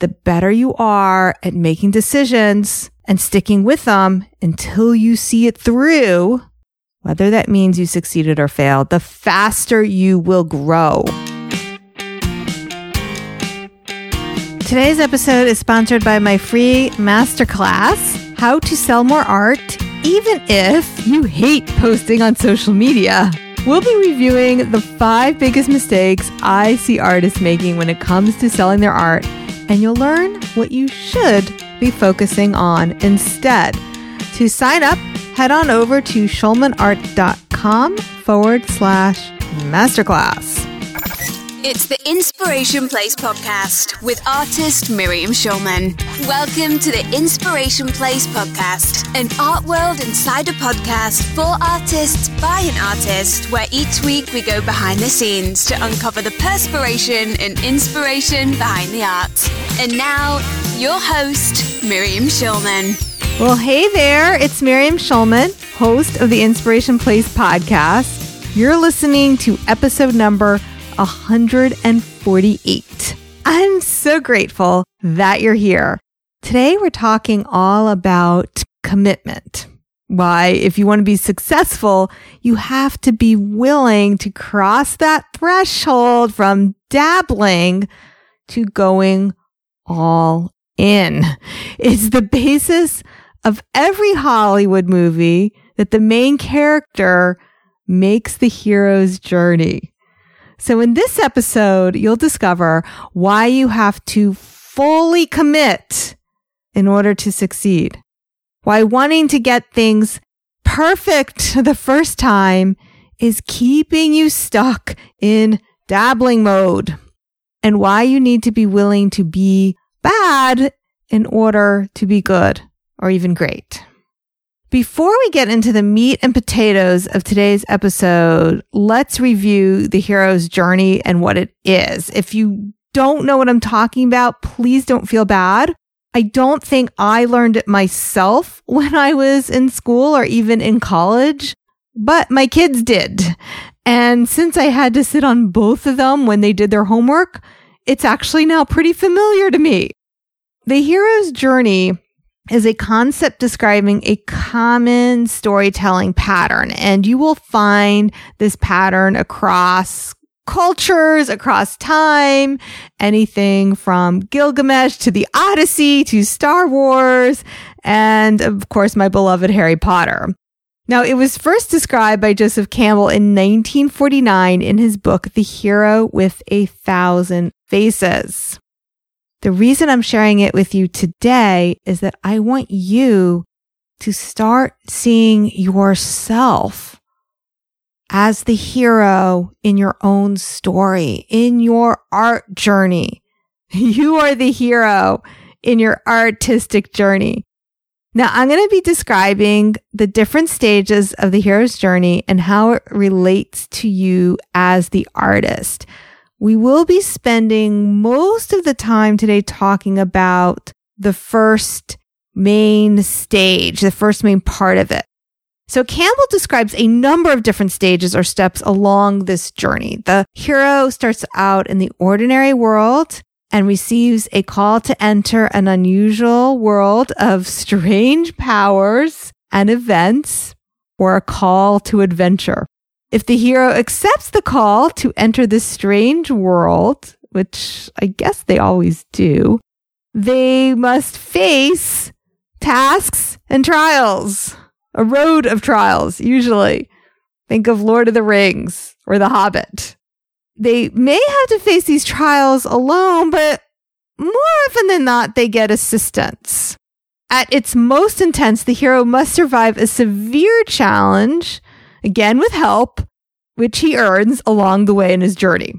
the better you are at making decisions and sticking with them until you see it through, whether that means you succeeded or failed, the faster you will grow. Today's episode is sponsored by my free masterclass, How to Sell More Art, even if you hate posting on social media. We'll be reviewing the five biggest mistakes I see artists making when it comes to selling their art, and you'll learn what you should be focusing on instead. To sign up, head on over to schulmanart.com forward slash masterclass. It's the Inspiration Place podcast with artist Miriam Schulman. Welcome to the Inspiration Place podcast, an art world insider podcast for artists by an artist, where each week we go behind the scenes to uncover the perspiration and inspiration behind the art. And now, your host, Miriam Schulman. Well, hey there, it's Miriam Schulman, host of the Inspiration Place podcast. You're listening to episode number 148. I'm so grateful that you're here. Today, we're talking all about commitment. Why, if you want to be successful, you have to be willing to cross that threshold from dabbling to going all in. It's the basis of every Hollywood movie that the main character makes the hero's journey. So in this episode, you'll discover why you have to fully commit in order to succeed. Why wanting to get things perfect the first time is keeping you stuck in dabbling mode and why you need to be willing to be bad in order to be good or even great. Before we get into the meat and potatoes of today's episode, let's review the hero's journey and what it is. If you don't know what I'm talking about, please don't feel bad. I don't think I learned it myself when I was in school or even in college, but my kids did. And since I had to sit on both of them when they did their homework, it's actually now pretty familiar to me. The hero's journey is a concept describing a common storytelling pattern. And you will find this pattern across cultures, across time, anything from Gilgamesh to the Odyssey to Star Wars, and of course, my beloved Harry Potter. Now, it was first described by Joseph Campbell in 1949 in his book, The Hero with a Thousand Faces. The reason I'm sharing it with you today is that I want you to start seeing yourself as the hero in your own story, in your art journey. You are the hero in your artistic journey. Now, I'm going to be describing the different stages of the hero's journey and how it relates to you as the artist. We will be spending most of the time today talking about the first main stage, the first main part of it. So Campbell describes a number of different stages or steps along this journey. The hero starts out in the ordinary world and receives a call to enter an unusual world of strange powers and events or a call to adventure. If the hero accepts the call to enter this strange world, which I guess they always do, they must face tasks and trials, a road of trials, usually. Think of Lord of the Rings or The Hobbit. They may have to face these trials alone, but more often than not, they get assistance. At its most intense, the hero must survive a severe challenge again with help, which he earns along the way in his journey.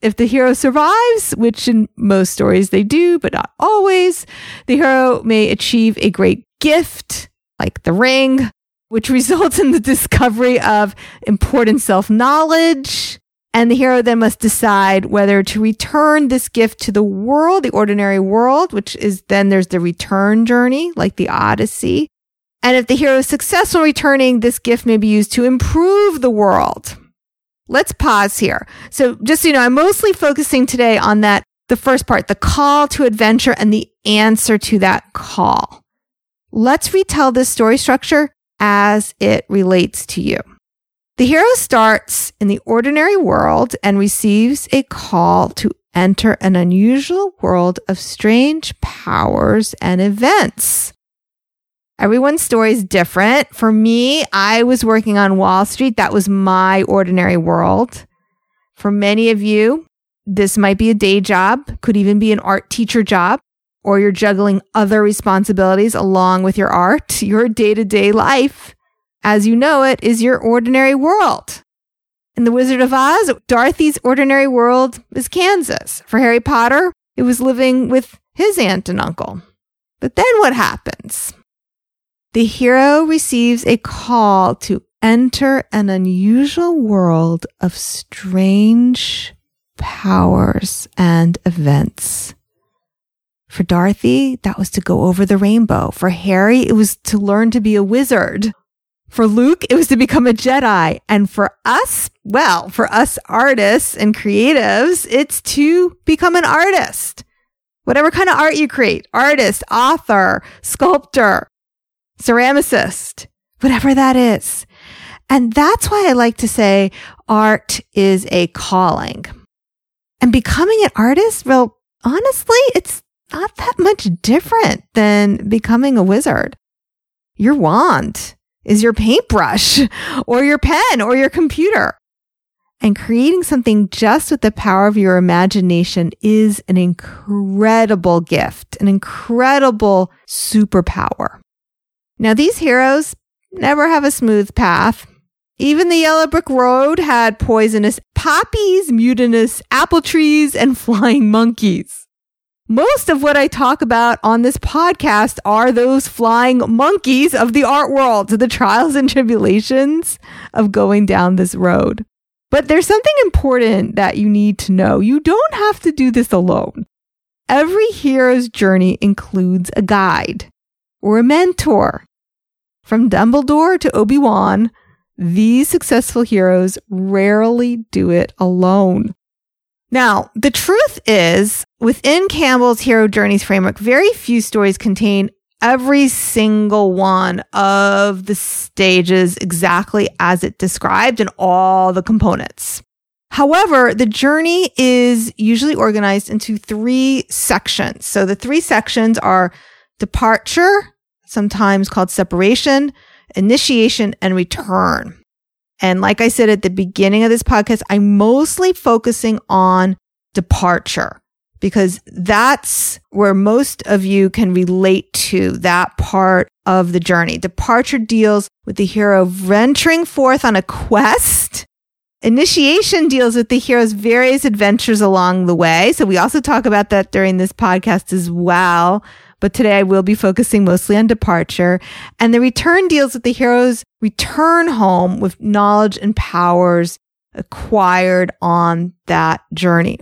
If the hero survives, which in most stories they do, but not always, the hero may achieve a great gift, like the ring, which results in the discovery of important self knowledge. And the hero then must decide whether to return this gift to the world, the ordinary world, which is then there's the return journey, like the Odyssey, and if the hero is successful returning, this gift may be used to improve the world. Let's pause here. So just so you know, I'm mostly focusing today on that the first part, the call to adventure and the answer to that call. Let's retell this story structure as it relates to you. The hero starts in the ordinary world and receives a call to enter an unusual world of strange powers and events. Everyone's story is different. For me, I was working on Wall Street. That was my ordinary world. For many of you, this might be a day job, could even be an art teacher job, or you're juggling other responsibilities along with your art. Your day to day life, as you know it, is your ordinary world. In The Wizard of Oz, Dorothy's ordinary world is Kansas. For Harry Potter, it was living with his aunt and uncle. But then what happens? The hero receives a call to enter an unusual world of strange powers and events. For Dorothy, that was to go over the rainbow. For Harry, it was to learn to be a wizard. For Luke, it was to become a Jedi. And for us, well, for us artists and creatives, it's to become an artist. Whatever kind of art you create, artist, author, sculptor, ceramicist, whatever that is. And that's why I like to say art is a calling. And becoming an artist, well, honestly, it's not that much different than becoming a wizard. Your wand is your paintbrush or your pen or your computer. And creating something just with the power of your imagination is an incredible gift, an incredible superpower. Now, these heroes never have a smooth path. Even the yellow brick road had poisonous poppies, mutinous apple trees, and flying monkeys. Most of what I talk about on this podcast are those flying monkeys of the art world, the trials and tribulations of going down this road. But there's something important that you need to know. You don't have to do this alone. Every hero's journey includes a guide or a mentor. From Dumbledore to Obi-Wan, these successful heroes rarely do it alone. Now, the truth is, within Campbell's Hero Journeys framework, very few stories contain every single one of the stages exactly as it described and all the components. However, the journey is usually organized into three sections. So the three sections are departure, sometimes called separation, initiation, and return. And like I said at the beginning of this podcast, I'm mostly focusing on departure because that's where most of you can relate to that part of the journey. Departure deals with the hero venturing forth on a quest. Initiation deals with the hero's various adventures along the way. So we also talk about that during this podcast as well but today I will be focusing mostly on departure. And the return deals with the hero's return home with knowledge and powers acquired on that journey.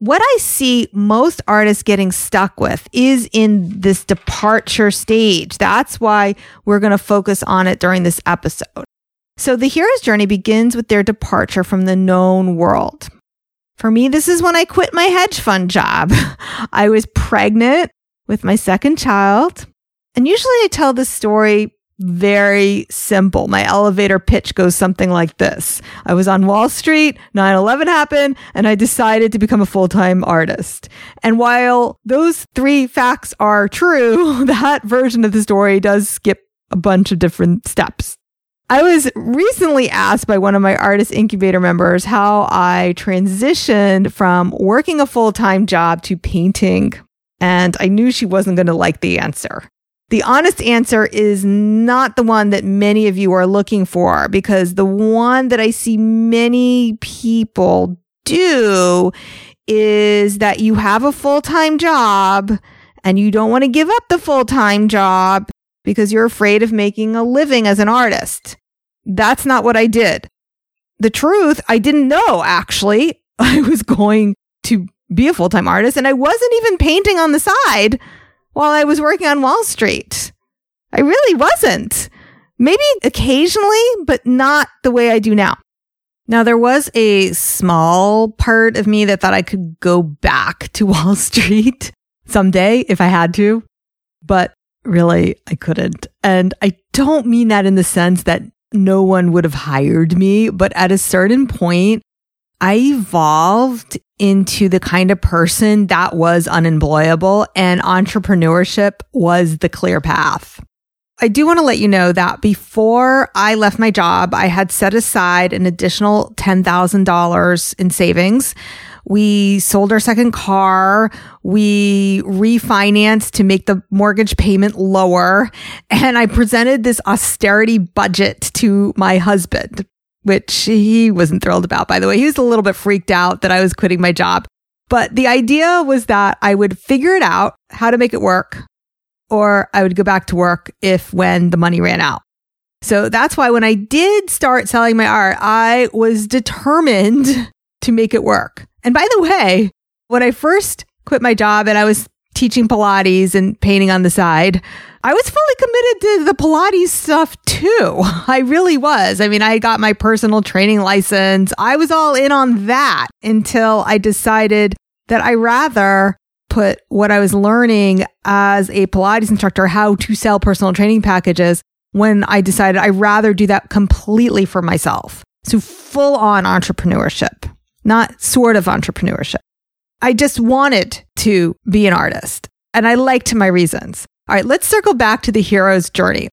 What I see most artists getting stuck with is in this departure stage. That's why we're going to focus on it during this episode. So the hero's journey begins with their departure from the known world. For me, this is when I quit my hedge fund job. I was pregnant with my second child. And usually I tell this story very simple. My elevator pitch goes something like this. I was on Wall Street, 9-11 happened, and I decided to become a full-time artist. And while those three facts are true, that version of the story does skip a bunch of different steps. I was recently asked by one of my artist incubator members how I transitioned from working a full-time job to painting and I knew she wasn't going to like the answer. The honest answer is not the one that many of you are looking for because the one that I see many people do is that you have a full time job and you don't want to give up the full time job because you're afraid of making a living as an artist. That's not what I did. The truth, I didn't know actually I was going to be a full time artist. And I wasn't even painting on the side while I was working on Wall Street. I really wasn't. Maybe occasionally, but not the way I do now. Now, there was a small part of me that thought I could go back to Wall Street someday if I had to, but really I couldn't. And I don't mean that in the sense that no one would have hired me, but at a certain point, I evolved into the kind of person that was unemployable and entrepreneurship was the clear path. I do want to let you know that before I left my job, I had set aside an additional $10,000 in savings. We sold our second car. We refinanced to make the mortgage payment lower. And I presented this austerity budget to my husband, which he wasn't thrilled about, by the way. He was a little bit freaked out that I was quitting my job. But the idea was that I would figure it out, how to make it work or I would go back to work if when the money ran out. So that's why when I did start selling my art, I was determined to make it work. And by the way, when I first quit my job and I was teaching Pilates and painting on the side, I was fully committed to the Pilates stuff too. I really was. I mean, I got my personal training license. I was all in on that until I decided that I rather put what I was learning as a Pilates instructor, how to sell personal training packages, when I decided I'd rather do that completely for myself. So full on entrepreneurship, not sort of entrepreneurship. I just wanted to be an artist and I liked my reasons. All right, let's circle back to the hero's journey.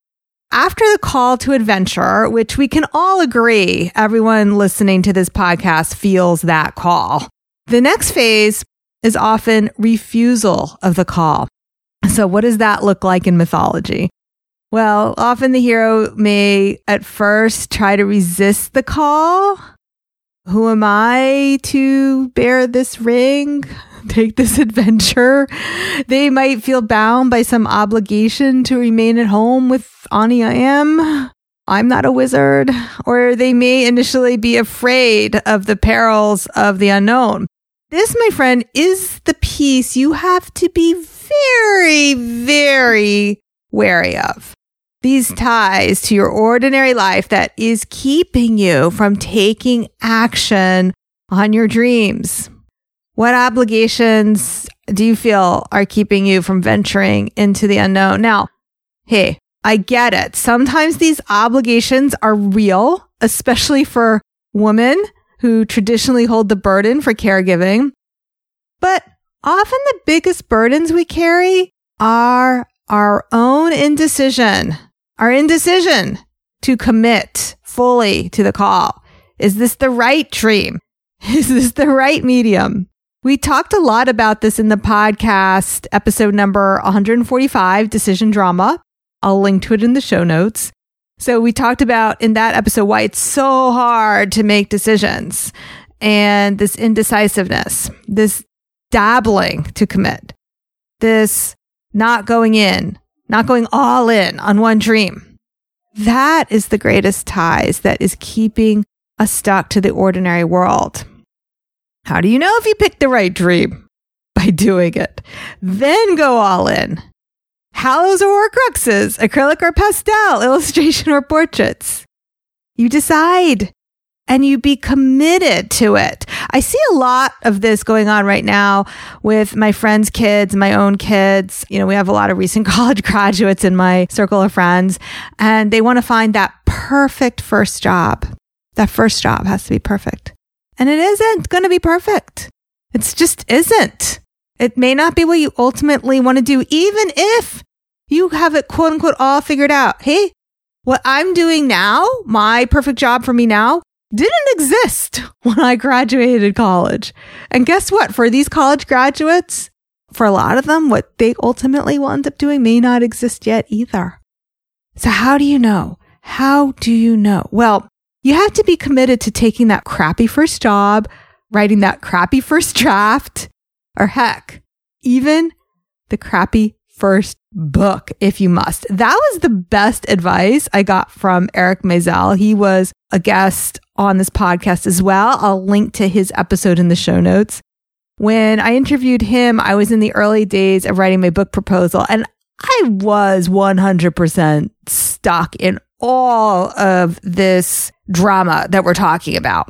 After the call to adventure, which we can all agree, everyone listening to this podcast feels that call. The next phase is often refusal of the call. So, what does that look like in mythology? Well, often the hero may at first try to resist the call. Who am I to bear this ring? Take this adventure. They might feel bound by some obligation to remain at home with Auntie Em. I'm not a wizard. Or they may initially be afraid of the perils of the unknown. This, my friend, is the piece you have to be very, very wary of. These mm-hmm. ties to your ordinary life that is keeping you from taking action on your dreams. What obligations do you feel are keeping you from venturing into the unknown? Now, hey, I get it. Sometimes these obligations are real, especially for women who traditionally hold the burden for caregiving. But often the biggest burdens we carry are our own indecision, our indecision to commit fully to the call. Is this the right dream? Is this the right medium? We talked a lot about this in the podcast, episode number 145, Decision Drama. I'll link to it in the show notes. So we talked about in that episode why it's so hard to make decisions and this indecisiveness, this dabbling to commit, this not going in, not going all in on one dream. That is the greatest ties that is keeping us stuck to the ordinary world. How do you know if you picked the right dream? By doing it. Then go all in. Halos or Horcruxes, acrylic or pastel, illustration or portraits. You decide and you be committed to it. I see a lot of this going on right now with my friends' kids, my own kids. You know, we have a lot of recent college graduates in my circle of friends, and they want to find that perfect first job. That first job has to be perfect. And it isn't going to be perfect. It's just isn't. It may not be what you ultimately want to do, even if you have it quote unquote all figured out. Hey, what I'm doing now, my perfect job for me now, didn't exist when I graduated college. And guess what? For these college graduates, for a lot of them, what they ultimately will end up doing may not exist yet either. So how do you know? How do you know? Well, you have to be committed to taking that crappy first job, writing that crappy first draft, or heck, even the crappy first book if you must. That was the best advice I got from Eric Maisel. He was a guest on this podcast as well. I'll link to his episode in the show notes. When I interviewed him, I was in the early days of writing my book proposal and I was 100% stuck in all of this drama that we're talking about.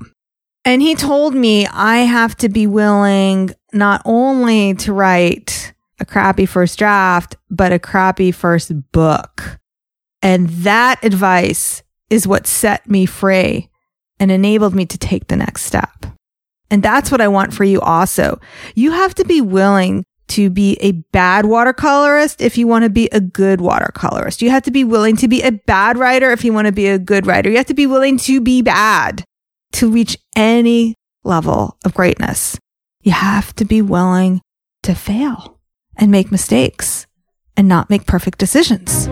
And he told me I have to be willing not only to write a crappy first draft, but a crappy first book. And that advice is what set me free and enabled me to take the next step. And that's what I want for you also. You have to be willing to be a bad watercolorist if you want to be a good watercolorist. You have to be willing to be a bad writer if you want to be a good writer. You have to be willing to be bad to reach any level of greatness. You have to be willing to fail and make mistakes and not make perfect decisions.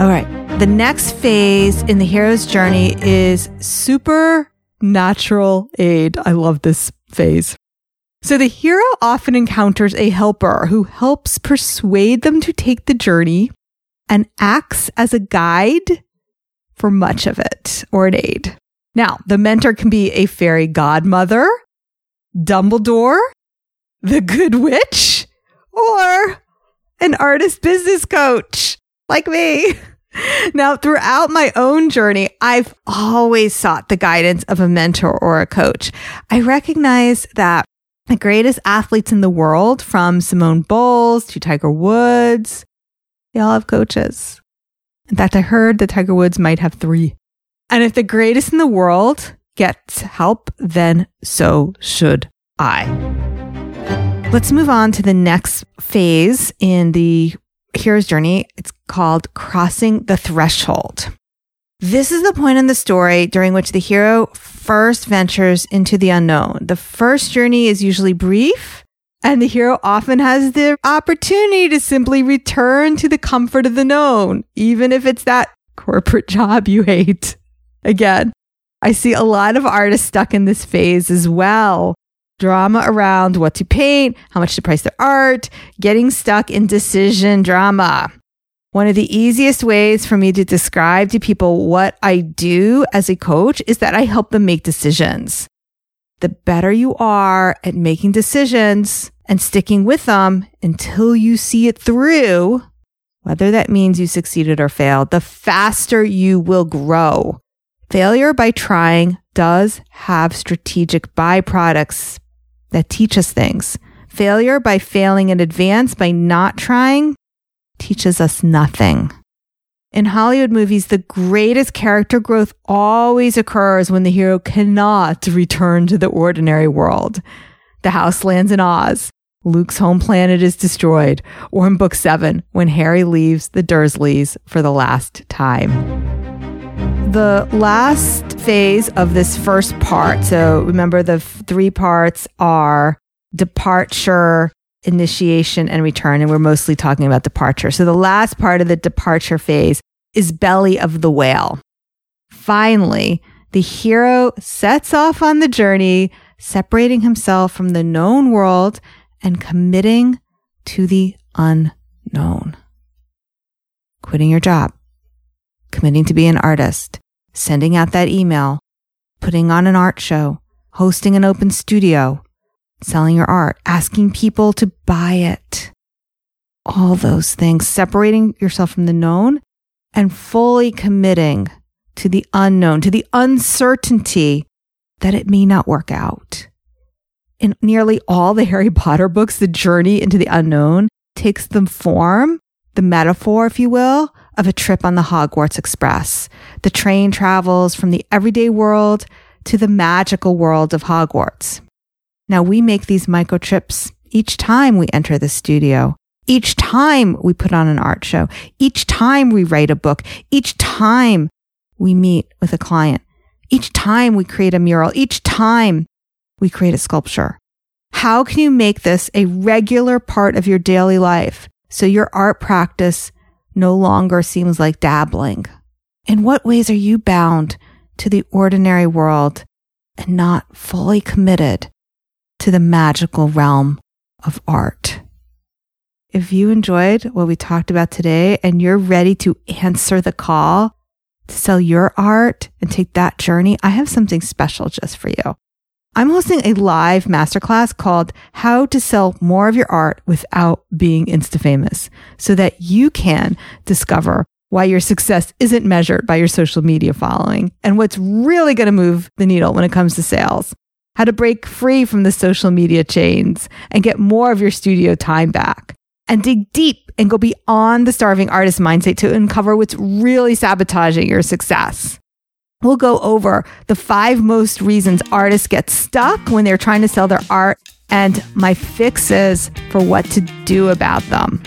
All right. The next phase in the hero's journey is supernatural aid. I love this phase. So the hero often encounters a helper who helps persuade them to take the journey and acts as a guide for much of it or an aid. Now, the mentor can be a fairy godmother, Dumbledore, the good witch, or an artist business coach like me. Now, throughout my own journey, I've always sought the guidance of a mentor or a coach. I recognize that the greatest athletes in the world, from Simone Biles to Tiger Woods, they all have coaches. In fact, I heard that Tiger Woods might have three. And if the greatest in the world gets help, then so should I. Let's move on to the next phase in the hero's journey. It's called crossing the threshold. This is the point in the story during which the hero first ventures into the unknown. The first journey is usually brief, and the hero often has the opportunity to simply return to the comfort of the known, even if it's that corporate job you hate. Again, I see a lot of artists stuck in this phase as well. Drama around what to paint, how much to price their art, getting stuck in decision drama. One of the easiest ways for me to describe to people what I do as a coach is that I help them make decisions. The better you are at making decisions and sticking with them until you see it through, whether that means you succeeded or failed, the faster you will grow. Failure by trying does have strategic byproducts that teach us things. Failure by failing in advance by not trying teaches us nothing. In Hollywood movies, the greatest character growth always occurs when the hero cannot return to the ordinary world. The house lands in Oz. Luke's home planet is destroyed. Or in book seven, when Harry leaves the Dursleys for the last time. The last phase of this first part, so remember the three parts are departure, initiation and return. And we're mostly talking about departure. So the last part of the departure phase is belly of the whale. Finally, the hero sets off on the journey, separating himself from the known world and committing to the unknown. Quitting your job, committing to be an artist, sending out that email, putting on an art show, hosting an open studio, selling your art, asking people to buy it. All those things, separating yourself from the known and fully committing to the unknown, to the uncertainty that it may not work out. In nearly all the Harry Potter books, the journey into the unknown takes the form, the metaphor, if you will, of a trip on the Hogwarts Express. The train travels from the everyday world to the magical world of Hogwarts. Now we make these micro trips each time we enter the studio. Each time we put on an art show. Each time we write a book. Each time we meet with a client. Each time we create a mural. Each time we create a sculpture. How can you make this a regular part of your daily life so your art practice no longer seems like dabbling? In what ways are you bound to the ordinary world and not fully committed to the magical realm of art. If you enjoyed what we talked about today and you're ready to answer the call to sell your art and take that journey, I have something special just for you. I'm hosting a live masterclass called How to Sell More of Your Art Without Being Insta Famous so that you can discover why your success isn't measured by your social media following and what's really going to move the needle when it comes to sales. How to break free from the social media chains and get more of your studio time back. And dig deep and go beyond the starving artist mindset to uncover what's really sabotaging your success. We'll go over the five most reasons artists get stuck when they're trying to sell their art and my fixes for what to do about them.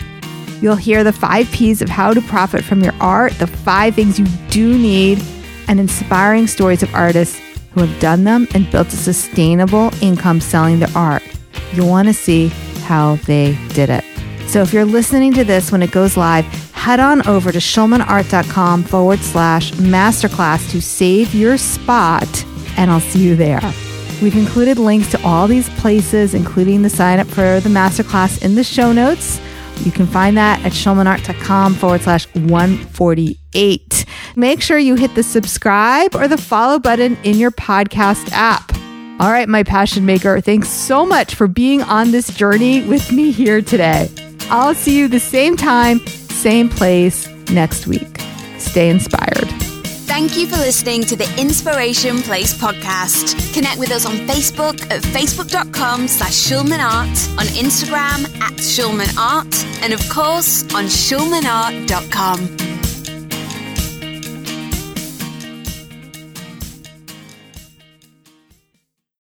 You'll hear the five P's of how to profit from your art, the five things you do need, and inspiring stories of artists who have done them and built a sustainable income selling their art. You'll want to see how they did it. So if you're listening to this when it goes live, head on over to schulmanart.com forward slash masterclass to save your spot, and I'll see you there. We've included links to all these places, including the sign up for the masterclass in the show notes. You can find that at schulmanart.com forward slash 148. Make sure you hit the subscribe or the follow button in your podcast app. All right, my passion maker, thanks so much for being on this journey with me here today. I'll see you the same time, same place next week. Stay inspired. Thank you for listening to the Inspiration Place podcast. Connect with us on Facebook at facebook.com slash schulmanart, on Instagram at schulmanart, and of course on schulmanart.com.